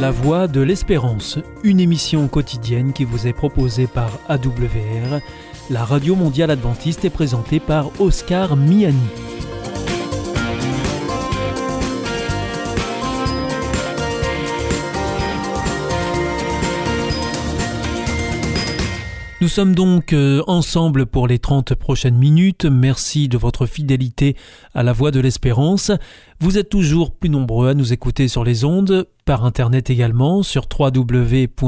La Voix de l'Espérance, une émission quotidienne qui vous est proposée par AWR, la radio mondiale adventiste est présentée par Oscar Miani. Nous sommes donc euh, ensemble pour les 30 prochaines minutes. Merci de votre fidélité à la voix de l'espérance. Vous êtes toujours plus nombreux à nous écouter sur les ondes, par Internet également, sur www.awr.org,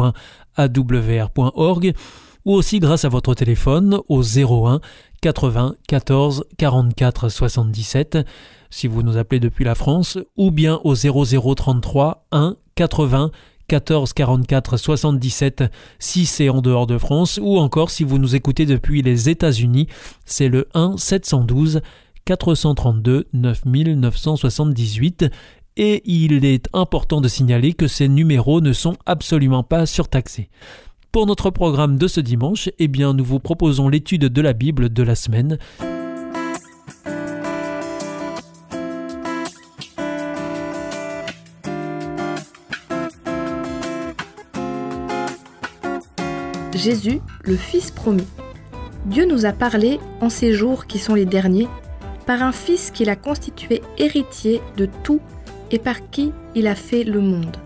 ou aussi grâce à votre téléphone au 01 80 14 44 77 si vous nous appelez depuis la France, ou bien au 0033 1 80 14 44 77 si c'est en dehors de France ou encore si vous nous écoutez depuis les États-Unis, c'est le 1 712 432 9978 et il est important de signaler que ces numéros ne sont absolument pas surtaxés. Pour notre programme de ce dimanche, eh bien nous vous proposons l'étude de la Bible de la semaine. Jésus, le Fils promis. Dieu nous a parlé en ces jours qui sont les derniers, par un Fils qu'il a constitué héritier de tout et par qui il a fait le monde.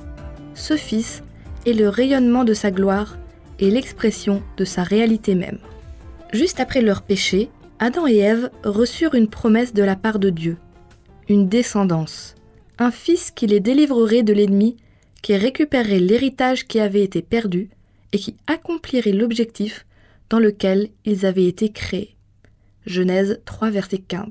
Ce Fils est le rayonnement de sa gloire et l'expression de sa réalité même. Juste après leur péché, Adam et Ève reçurent une promesse de la part de Dieu, une descendance, un Fils qui les délivrerait de l'ennemi, qui récupérerait l'héritage qui avait été perdu et qui accomplirait l'objectif dans lequel ils avaient été créés. Genèse 3, verset 15.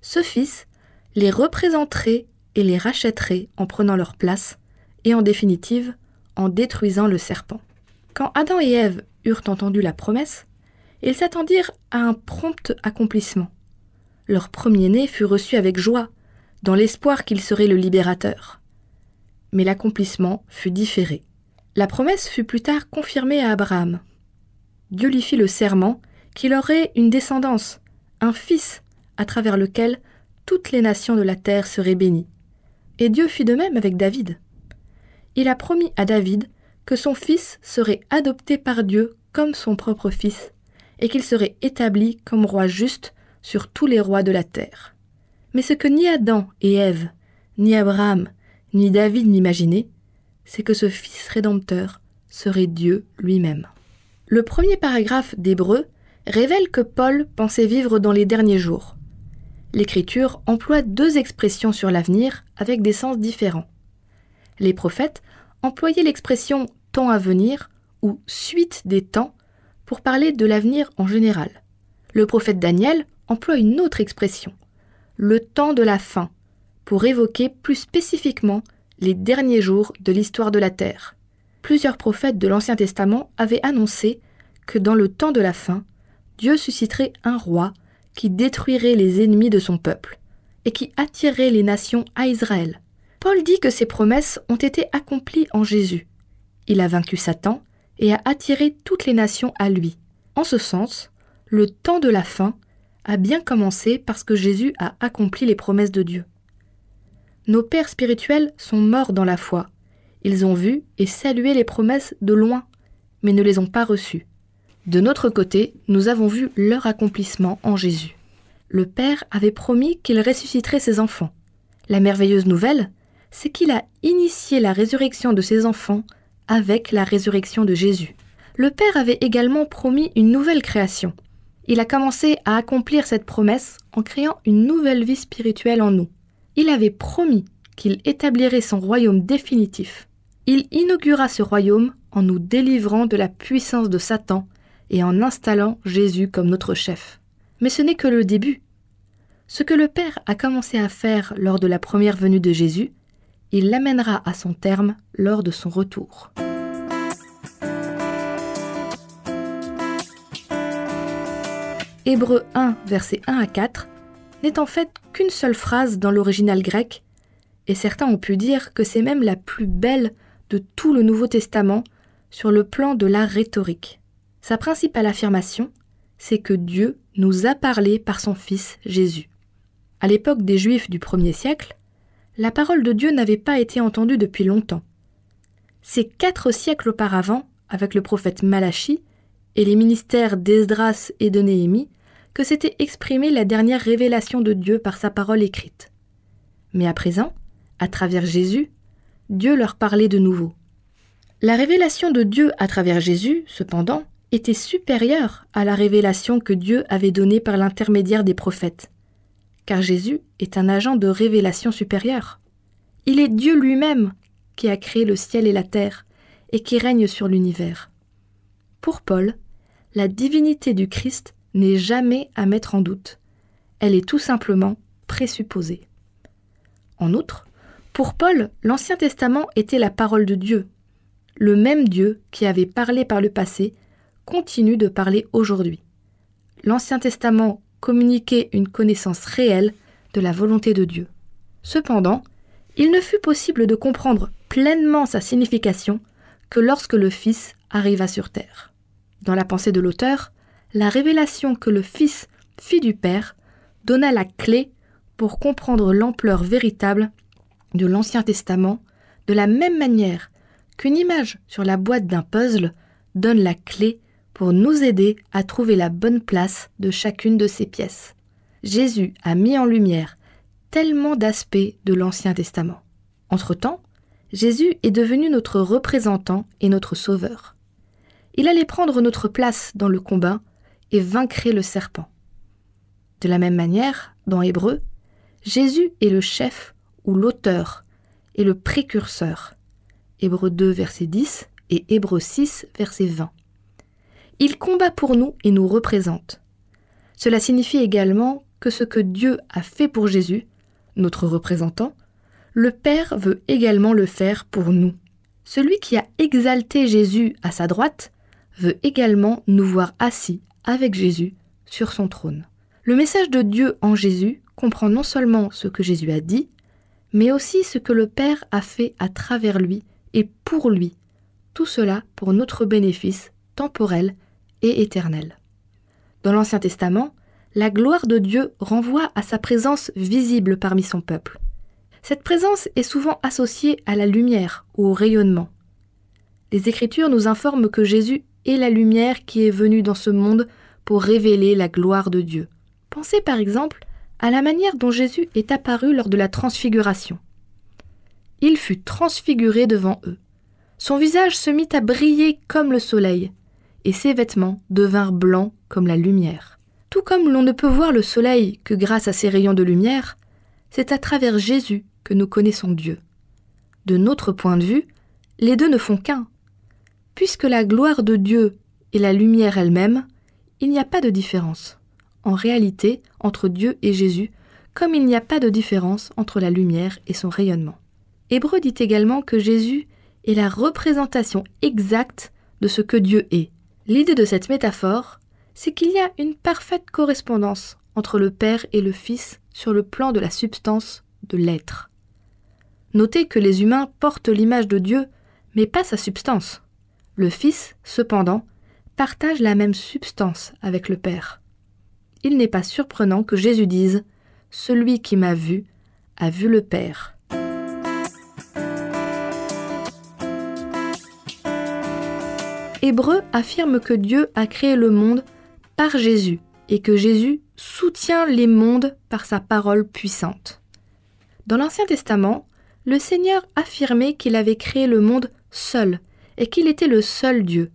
Ce Fils les représenterait et les rachèterait en prenant leur place, et en définitive, en détruisant le serpent. Quand Adam et Ève eurent entendu la promesse, ils s'attendirent à un prompt accomplissement. Leur premier-né fut reçu avec joie, dans l'espoir qu'il serait le libérateur. Mais l'accomplissement fut différé. La promesse fut plus tard confirmée à Abraham. Dieu lui fit le serment qu'il aurait une descendance, un fils, à travers lequel toutes les nations de la terre seraient bénies. Et Dieu fit de même avec David. Il a promis à David que son fils serait adopté par Dieu comme son propre fils, et qu'il serait établi comme roi juste sur tous les rois de la terre. Mais ce que ni Adam et Ève, ni Abraham, ni David n'imaginaient, c'est que ce Fils rédempteur serait Dieu lui-même. Le premier paragraphe d'Hébreu révèle que Paul pensait vivre dans les derniers jours. L'Écriture emploie deux expressions sur l'avenir avec des sens différents. Les prophètes employaient l'expression temps à venir ou suite des temps pour parler de l'avenir en général. Le prophète Daniel emploie une autre expression, le temps de la fin, pour évoquer plus spécifiquement les derniers jours de l'histoire de la Terre. Plusieurs prophètes de l'Ancien Testament avaient annoncé que dans le temps de la fin, Dieu susciterait un roi qui détruirait les ennemis de son peuple et qui attirerait les nations à Israël. Paul dit que ces promesses ont été accomplies en Jésus. Il a vaincu Satan et a attiré toutes les nations à lui. En ce sens, le temps de la fin a bien commencé parce que Jésus a accompli les promesses de Dieu. Nos pères spirituels sont morts dans la foi. Ils ont vu et salué les promesses de loin, mais ne les ont pas reçues. De notre côté, nous avons vu leur accomplissement en Jésus. Le Père avait promis qu'il ressusciterait ses enfants. La merveilleuse nouvelle, c'est qu'il a initié la résurrection de ses enfants avec la résurrection de Jésus. Le Père avait également promis une nouvelle création. Il a commencé à accomplir cette promesse en créant une nouvelle vie spirituelle en nous il avait promis qu'il établirait son royaume définitif. Il inaugura ce royaume en nous délivrant de la puissance de Satan et en installant Jésus comme notre chef. Mais ce n'est que le début. Ce que le Père a commencé à faire lors de la première venue de Jésus, il l'amènera à son terme lors de son retour. Hébreux 1, versets 1 à 4 n'est en fait qu'une seule phrase dans l'original grec, et certains ont pu dire que c'est même la plus belle de tout le Nouveau Testament sur le plan de la rhétorique. Sa principale affirmation, c'est que Dieu nous a parlé par son Fils Jésus. À l'époque des Juifs du premier siècle, la parole de Dieu n'avait pas été entendue depuis longtemps. C'est quatre siècles auparavant, avec le prophète Malachi et les ministères d'Esdras et de Néhémie, que s'était exprimée la dernière révélation de Dieu par sa parole écrite. Mais à présent, à travers Jésus, Dieu leur parlait de nouveau. La révélation de Dieu à travers Jésus, cependant, était supérieure à la révélation que Dieu avait donnée par l'intermédiaire des prophètes, car Jésus est un agent de révélation supérieure. Il est Dieu lui-même qui a créé le ciel et la terre et qui règne sur l'univers. Pour Paul, la divinité du Christ n'est jamais à mettre en doute. Elle est tout simplement présupposée. En outre, pour Paul, l'Ancien Testament était la parole de Dieu. Le même Dieu qui avait parlé par le passé continue de parler aujourd'hui. L'Ancien Testament communiquait une connaissance réelle de la volonté de Dieu. Cependant, il ne fut possible de comprendre pleinement sa signification que lorsque le Fils arriva sur terre. Dans la pensée de l'auteur, la révélation que le Fils fit du Père donna la clé pour comprendre l'ampleur véritable de l'Ancien Testament, de la même manière qu'une image sur la boîte d'un puzzle donne la clé pour nous aider à trouver la bonne place de chacune de ces pièces. Jésus a mis en lumière tellement d'aspects de l'Ancien Testament. Entre-temps, Jésus est devenu notre représentant et notre sauveur. Il allait prendre notre place dans le combat et le serpent. De la même manière, dans Hébreu, Jésus est le chef ou l'auteur et le précurseur. Hébreu 2, verset 10 et Hébreu 6, verset 20. Il combat pour nous et nous représente. Cela signifie également que ce que Dieu a fait pour Jésus, notre représentant, le Père veut également le faire pour nous. Celui qui a exalté Jésus à sa droite veut également nous voir assis avec Jésus sur son trône. Le message de Dieu en Jésus comprend non seulement ce que Jésus a dit, mais aussi ce que le Père a fait à travers lui et pour lui, tout cela pour notre bénéfice temporel et éternel. Dans l'Ancien Testament, la gloire de Dieu renvoie à sa présence visible parmi son peuple. Cette présence est souvent associée à la lumière ou au rayonnement. Les Écritures nous informent que Jésus est la lumière qui est venue dans ce monde pour révéler la gloire de Dieu. Pensez par exemple à la manière dont Jésus est apparu lors de la transfiguration. Il fut transfiguré devant eux. Son visage se mit à briller comme le soleil, et ses vêtements devinrent blancs comme la lumière. Tout comme l'on ne peut voir le soleil que grâce à ses rayons de lumière, c'est à travers Jésus que nous connaissons Dieu. De notre point de vue, les deux ne font qu'un. Puisque la gloire de Dieu est la lumière elle-même, il n'y a pas de différence, en réalité, entre Dieu et Jésus, comme il n'y a pas de différence entre la lumière et son rayonnement. Hébreu dit également que Jésus est la représentation exacte de ce que Dieu est. L'idée de cette métaphore, c'est qu'il y a une parfaite correspondance entre le Père et le Fils sur le plan de la substance de l'être. Notez que les humains portent l'image de Dieu, mais pas sa substance. Le Fils, cependant, partage la même substance avec le Père. Il n'est pas surprenant que Jésus dise Celui qui m'a vu a vu le Père. Hébreu affirme que Dieu a créé le monde par Jésus et que Jésus soutient les mondes par sa parole puissante. Dans l'Ancien Testament, le Seigneur affirmait qu'il avait créé le monde seul et qu'il était le seul Dieu.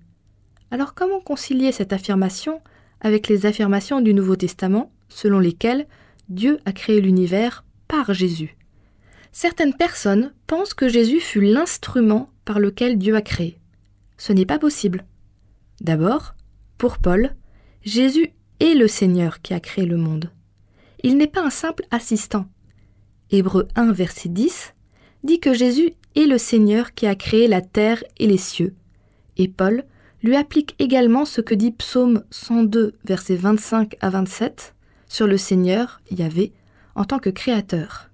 Alors comment concilier cette affirmation avec les affirmations du Nouveau Testament selon lesquelles Dieu a créé l'univers par Jésus? Certaines personnes pensent que Jésus fut l'instrument par lequel Dieu a créé ce n'est pas possible. D'abord, pour Paul, Jésus est le Seigneur qui a créé le monde. Il n'est pas un simple assistant. Hébreu 1, verset 10 dit que Jésus est le Seigneur qui a créé la terre et les cieux. Et Paul lui applique également ce que dit Psaume 102, versets 25 à 27, sur le Seigneur, Yahvé, en tant que créateur.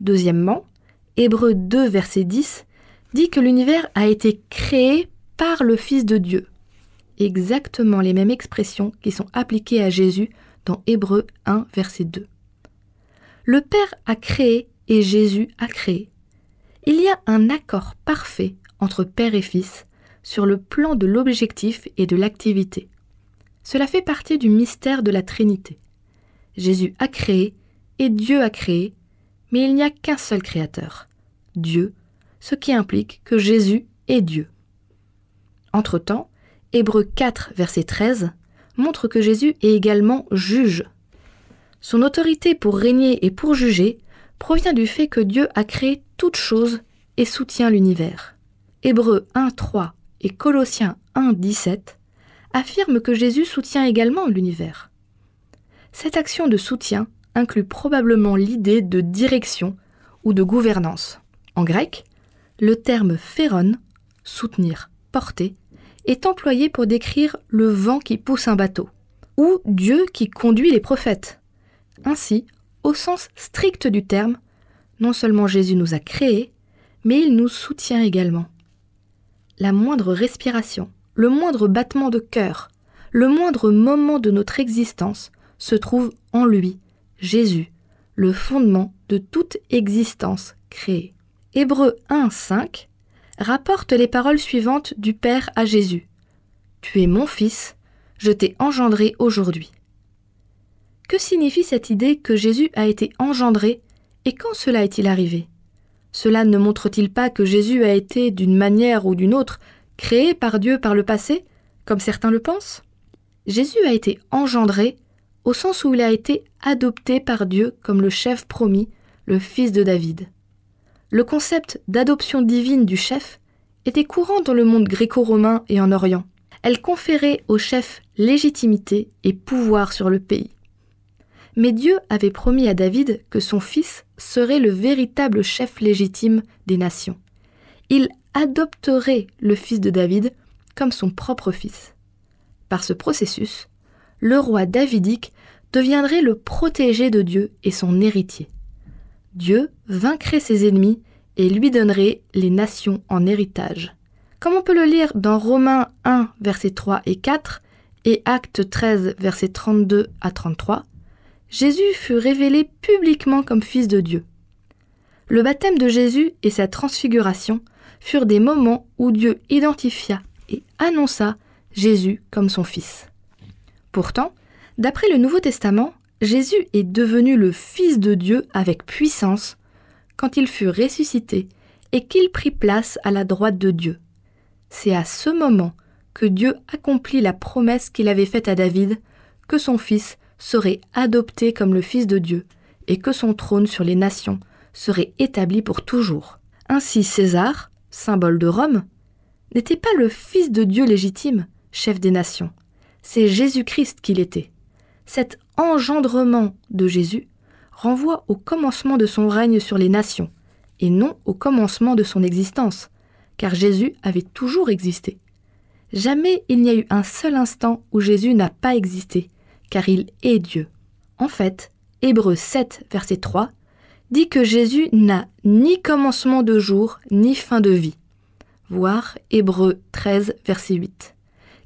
Deuxièmement, Hébreu 2, verset 10 dit que l'univers a été créé par le Fils de Dieu. Exactement les mêmes expressions qui sont appliquées à Jésus dans Hébreu 1, verset 2. Le Père a créé et Jésus a créé. Il y a un accord parfait entre père et fils sur le plan de l'objectif et de l'activité. Cela fait partie du mystère de la Trinité. Jésus a créé et Dieu a créé, mais il n'y a qu'un seul créateur, Dieu, ce qui implique que Jésus est Dieu. Entre-temps, Hébreu 4, verset 13 montre que Jésus est également juge. Son autorité pour régner et pour juger provient du fait que Dieu a créé toutes choses et soutient l'univers. Hébreux 1, 3 et Colossiens 1, 17 affirment que Jésus soutient également l'univers. Cette action de soutien inclut probablement l'idée de direction ou de gouvernance. En grec, le terme phéron, soutenir, porter, est employé pour décrire le vent qui pousse un bateau, ou Dieu qui conduit les prophètes. Ainsi, au sens strict du terme, non seulement Jésus nous a créés, mais il nous soutient également. La moindre respiration, le moindre battement de cœur, le moindre moment de notre existence se trouve en lui, Jésus, le fondement de toute existence créée. Hébreu 1, 5 rapporte les paroles suivantes du Père à Jésus. Tu es mon Fils, je t'ai engendré aujourd'hui. Que signifie cette idée que Jésus a été engendré et quand cela est-il arrivé? Cela ne montre-t-il pas que Jésus a été, d'une manière ou d'une autre, créé par Dieu par le passé, comme certains le pensent? Jésus a été engendré au sens où il a été adopté par Dieu comme le chef promis, le fils de David. Le concept d'adoption divine du chef était courant dans le monde gréco-romain et en Orient. Elle conférait au chef légitimité et pouvoir sur le pays. Mais Dieu avait promis à David que son fils serait le véritable chef légitime des nations. Il adopterait le fils de David comme son propre fils. Par ce processus, le roi davidique deviendrait le protégé de Dieu et son héritier. Dieu vaincrait ses ennemis et lui donnerait les nations en héritage. Comme on peut le lire dans Romains 1, versets 3 et 4 et Actes 13, versets 32 à 33, Jésus fut révélé publiquement comme Fils de Dieu. Le baptême de Jésus et sa transfiguration furent des moments où Dieu identifia et annonça Jésus comme son Fils. Pourtant, d'après le Nouveau Testament, Jésus est devenu le Fils de Dieu avec puissance quand il fut ressuscité et qu'il prit place à la droite de Dieu. C'est à ce moment que Dieu accomplit la promesse qu'il avait faite à David, que son fils serait adopté comme le Fils de Dieu, et que son trône sur les nations serait établi pour toujours. Ainsi César, symbole de Rome, n'était pas le Fils de Dieu légitime, chef des nations, c'est Jésus-Christ qu'il était. Cet engendrement de Jésus renvoie au commencement de son règne sur les nations, et non au commencement de son existence, car Jésus avait toujours existé. Jamais il n'y a eu un seul instant où Jésus n'a pas existé, car il est Dieu. En fait, Hébreu 7, verset 3, dit que Jésus n'a ni commencement de jour, ni fin de vie. Voir Hébreu 13, verset 8.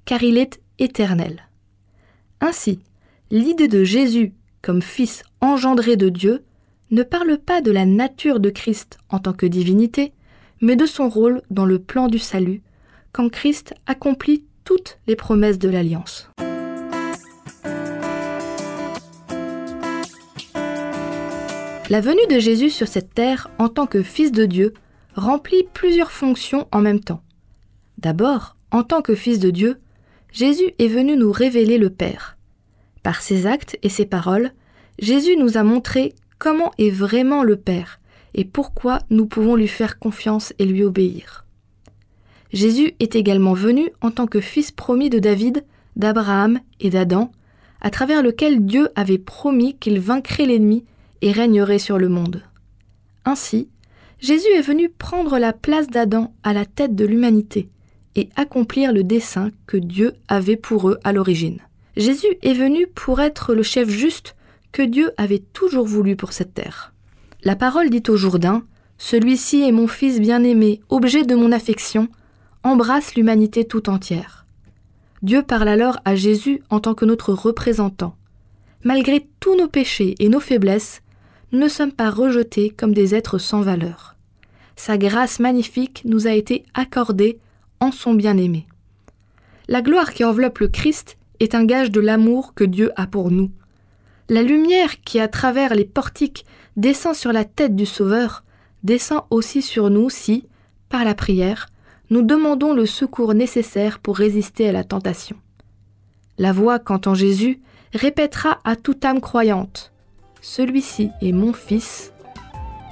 Car il est éternel. Ainsi, l'idée de Jésus comme Fils engendré de Dieu ne parle pas de la nature de Christ en tant que divinité, mais de son rôle dans le plan du salut, quand Christ accomplit toutes les promesses de l'Alliance. La venue de Jésus sur cette terre en tant que Fils de Dieu remplit plusieurs fonctions en même temps. D'abord, en tant que Fils de Dieu, Jésus est venu nous révéler le Père. Par ses actes et ses paroles, Jésus nous a montré comment est vraiment le Père et pourquoi nous pouvons lui faire confiance et lui obéir. Jésus est également venu en tant que fils promis de David, d'Abraham et d'Adam, à travers lequel Dieu avait promis qu'il vaincrait l'ennemi et régnerait sur le monde. Ainsi, Jésus est venu prendre la place d'Adam à la tête de l'humanité et accomplir le dessein que Dieu avait pour eux à l'origine. Jésus est venu pour être le chef juste que Dieu avait toujours voulu pour cette terre. La parole dit au Jourdain Celui-ci est mon Fils bien-aimé, objet de mon affection, embrasse l'humanité tout entière. Dieu parle alors à Jésus en tant que notre représentant. Malgré tous nos péchés et nos faiblesses, ne sommes pas rejetés comme des êtres sans valeur. sa grâce magnifique nous a été accordée en son bien-aimé. La gloire qui enveloppe le Christ est un gage de l'amour que Dieu a pour nous. La lumière qui, à travers les portiques, descend sur la tête du Sauveur, descend aussi sur nous si, par la prière, nous demandons le secours nécessaire pour résister à la tentation. La voix qu'entend Jésus répétera à toute âme croyante Celui-ci est mon fils,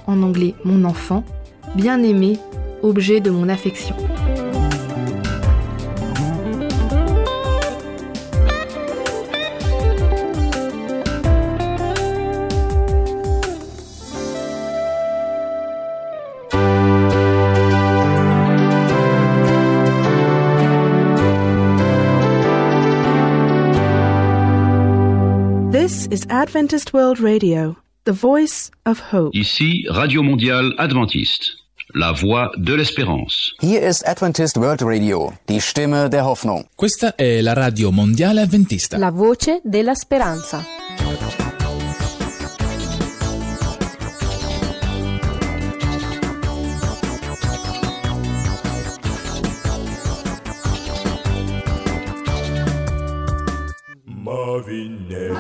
en anglais mon enfant, bien-aimé, objet de mon affection. Adventist World Radio, the voice of hope. Ici Radio Mondiale Adventiste, la voix de l'espérance. Hier ist Adventist World Radio, die Stimme der Hoffnung. Questa è la radio mondiale avventista. La voce della speranza. Ma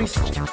Vivre avec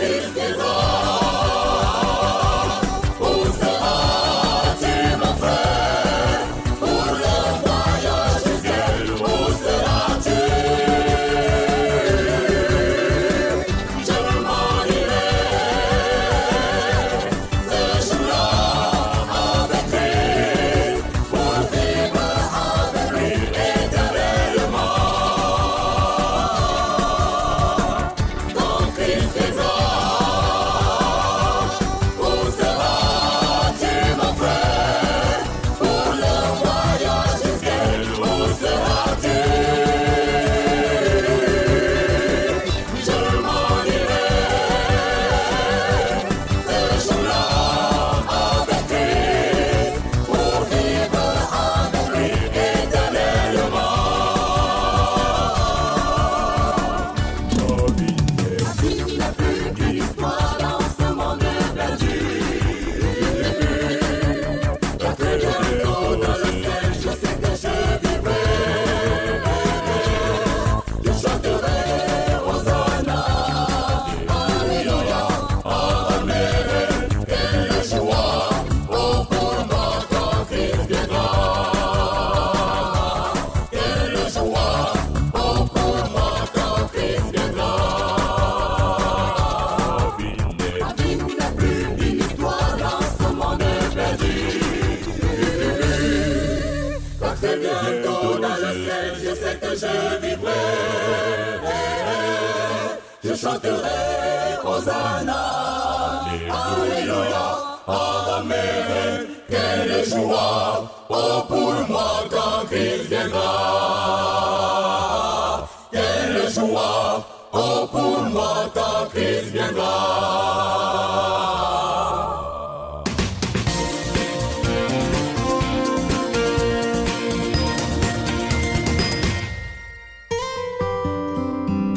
This is Quelle joie, oh pour moi quand Christ viendra. Quelle joie, oh pour moi quand Christ viendra.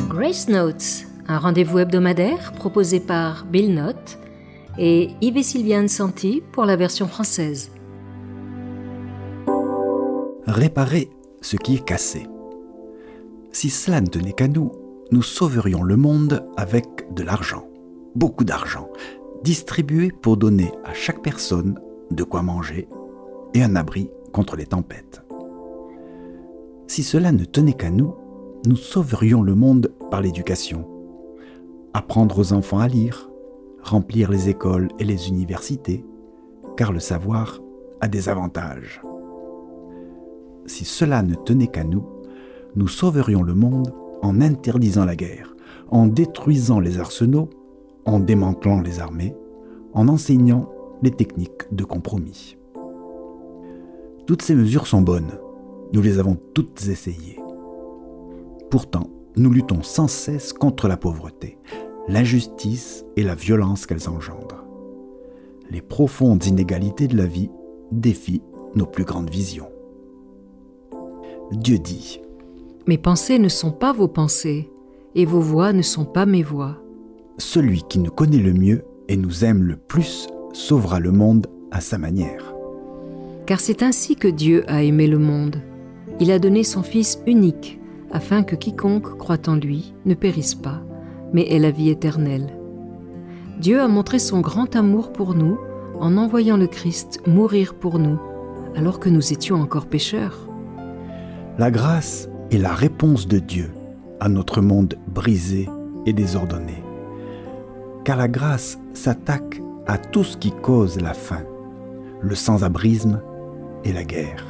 Grace Notes, un rendez-vous hebdomadaire proposé par Bill Note et Yves et pour la version française. Réparer ce qui est cassé. Si cela ne tenait qu'à nous, nous sauverions le monde avec de l'argent, beaucoup d'argent, distribué pour donner à chaque personne de quoi manger et un abri contre les tempêtes. Si cela ne tenait qu'à nous, nous sauverions le monde par l'éducation. Apprendre aux enfants à lire, remplir les écoles et les universités, car le savoir a des avantages. Si cela ne tenait qu'à nous, nous sauverions le monde en interdisant la guerre, en détruisant les arsenaux, en démantelant les armées, en enseignant les techniques de compromis. Toutes ces mesures sont bonnes, nous les avons toutes essayées. Pourtant, nous luttons sans cesse contre la pauvreté, l'injustice et la violence qu'elles engendrent. Les profondes inégalités de la vie défient nos plus grandes visions. Dieu dit Mes pensées ne sont pas vos pensées, et vos voix ne sont pas mes voix. Celui qui nous connaît le mieux et nous aime le plus sauvera le monde à sa manière. Car c'est ainsi que Dieu a aimé le monde. Il a donné son Fils unique afin que quiconque croit en lui ne périsse pas, mais ait la vie éternelle. Dieu a montré son grand amour pour nous en envoyant le Christ mourir pour nous, alors que nous étions encore pécheurs. La grâce est la réponse de Dieu à notre monde brisé et désordonné. Car la grâce s'attaque à tout ce qui cause la faim, le sans-abrisme et la guerre.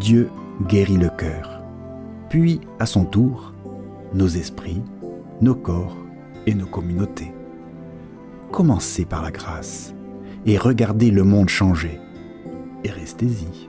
Dieu guérit le cœur puis à son tour nos esprits, nos corps et nos communautés. Commencez par la grâce et regardez le monde changer et restez-y.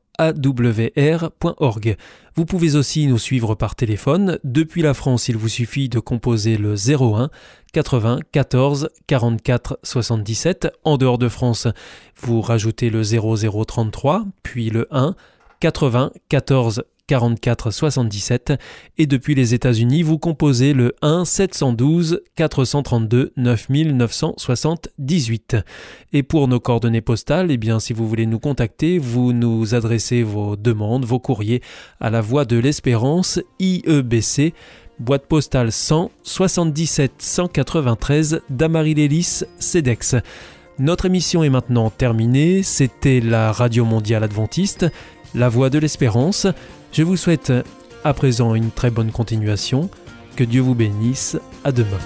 awr.org. Vous pouvez aussi nous suivre par téléphone. Depuis la France, il vous suffit de composer le 01 80 14 44 77. En dehors de France, vous rajoutez le 0033, puis le 1 80 14 44 77 et depuis les États-Unis, vous composez le 1 712 432 9978. Et pour nos coordonnées postales, eh bien si vous voulez nous contacter, vous nous adressez vos demandes, vos courriers à la Voix de l'Espérance IEBC boîte postale 100 77 193 Damary-Lélis, CEDEX. Notre émission est maintenant terminée. C'était la Radio Mondiale Adventiste, la Voix de l'Espérance. Je vous souhaite à présent une très bonne continuation. Que Dieu vous bénisse. À demain.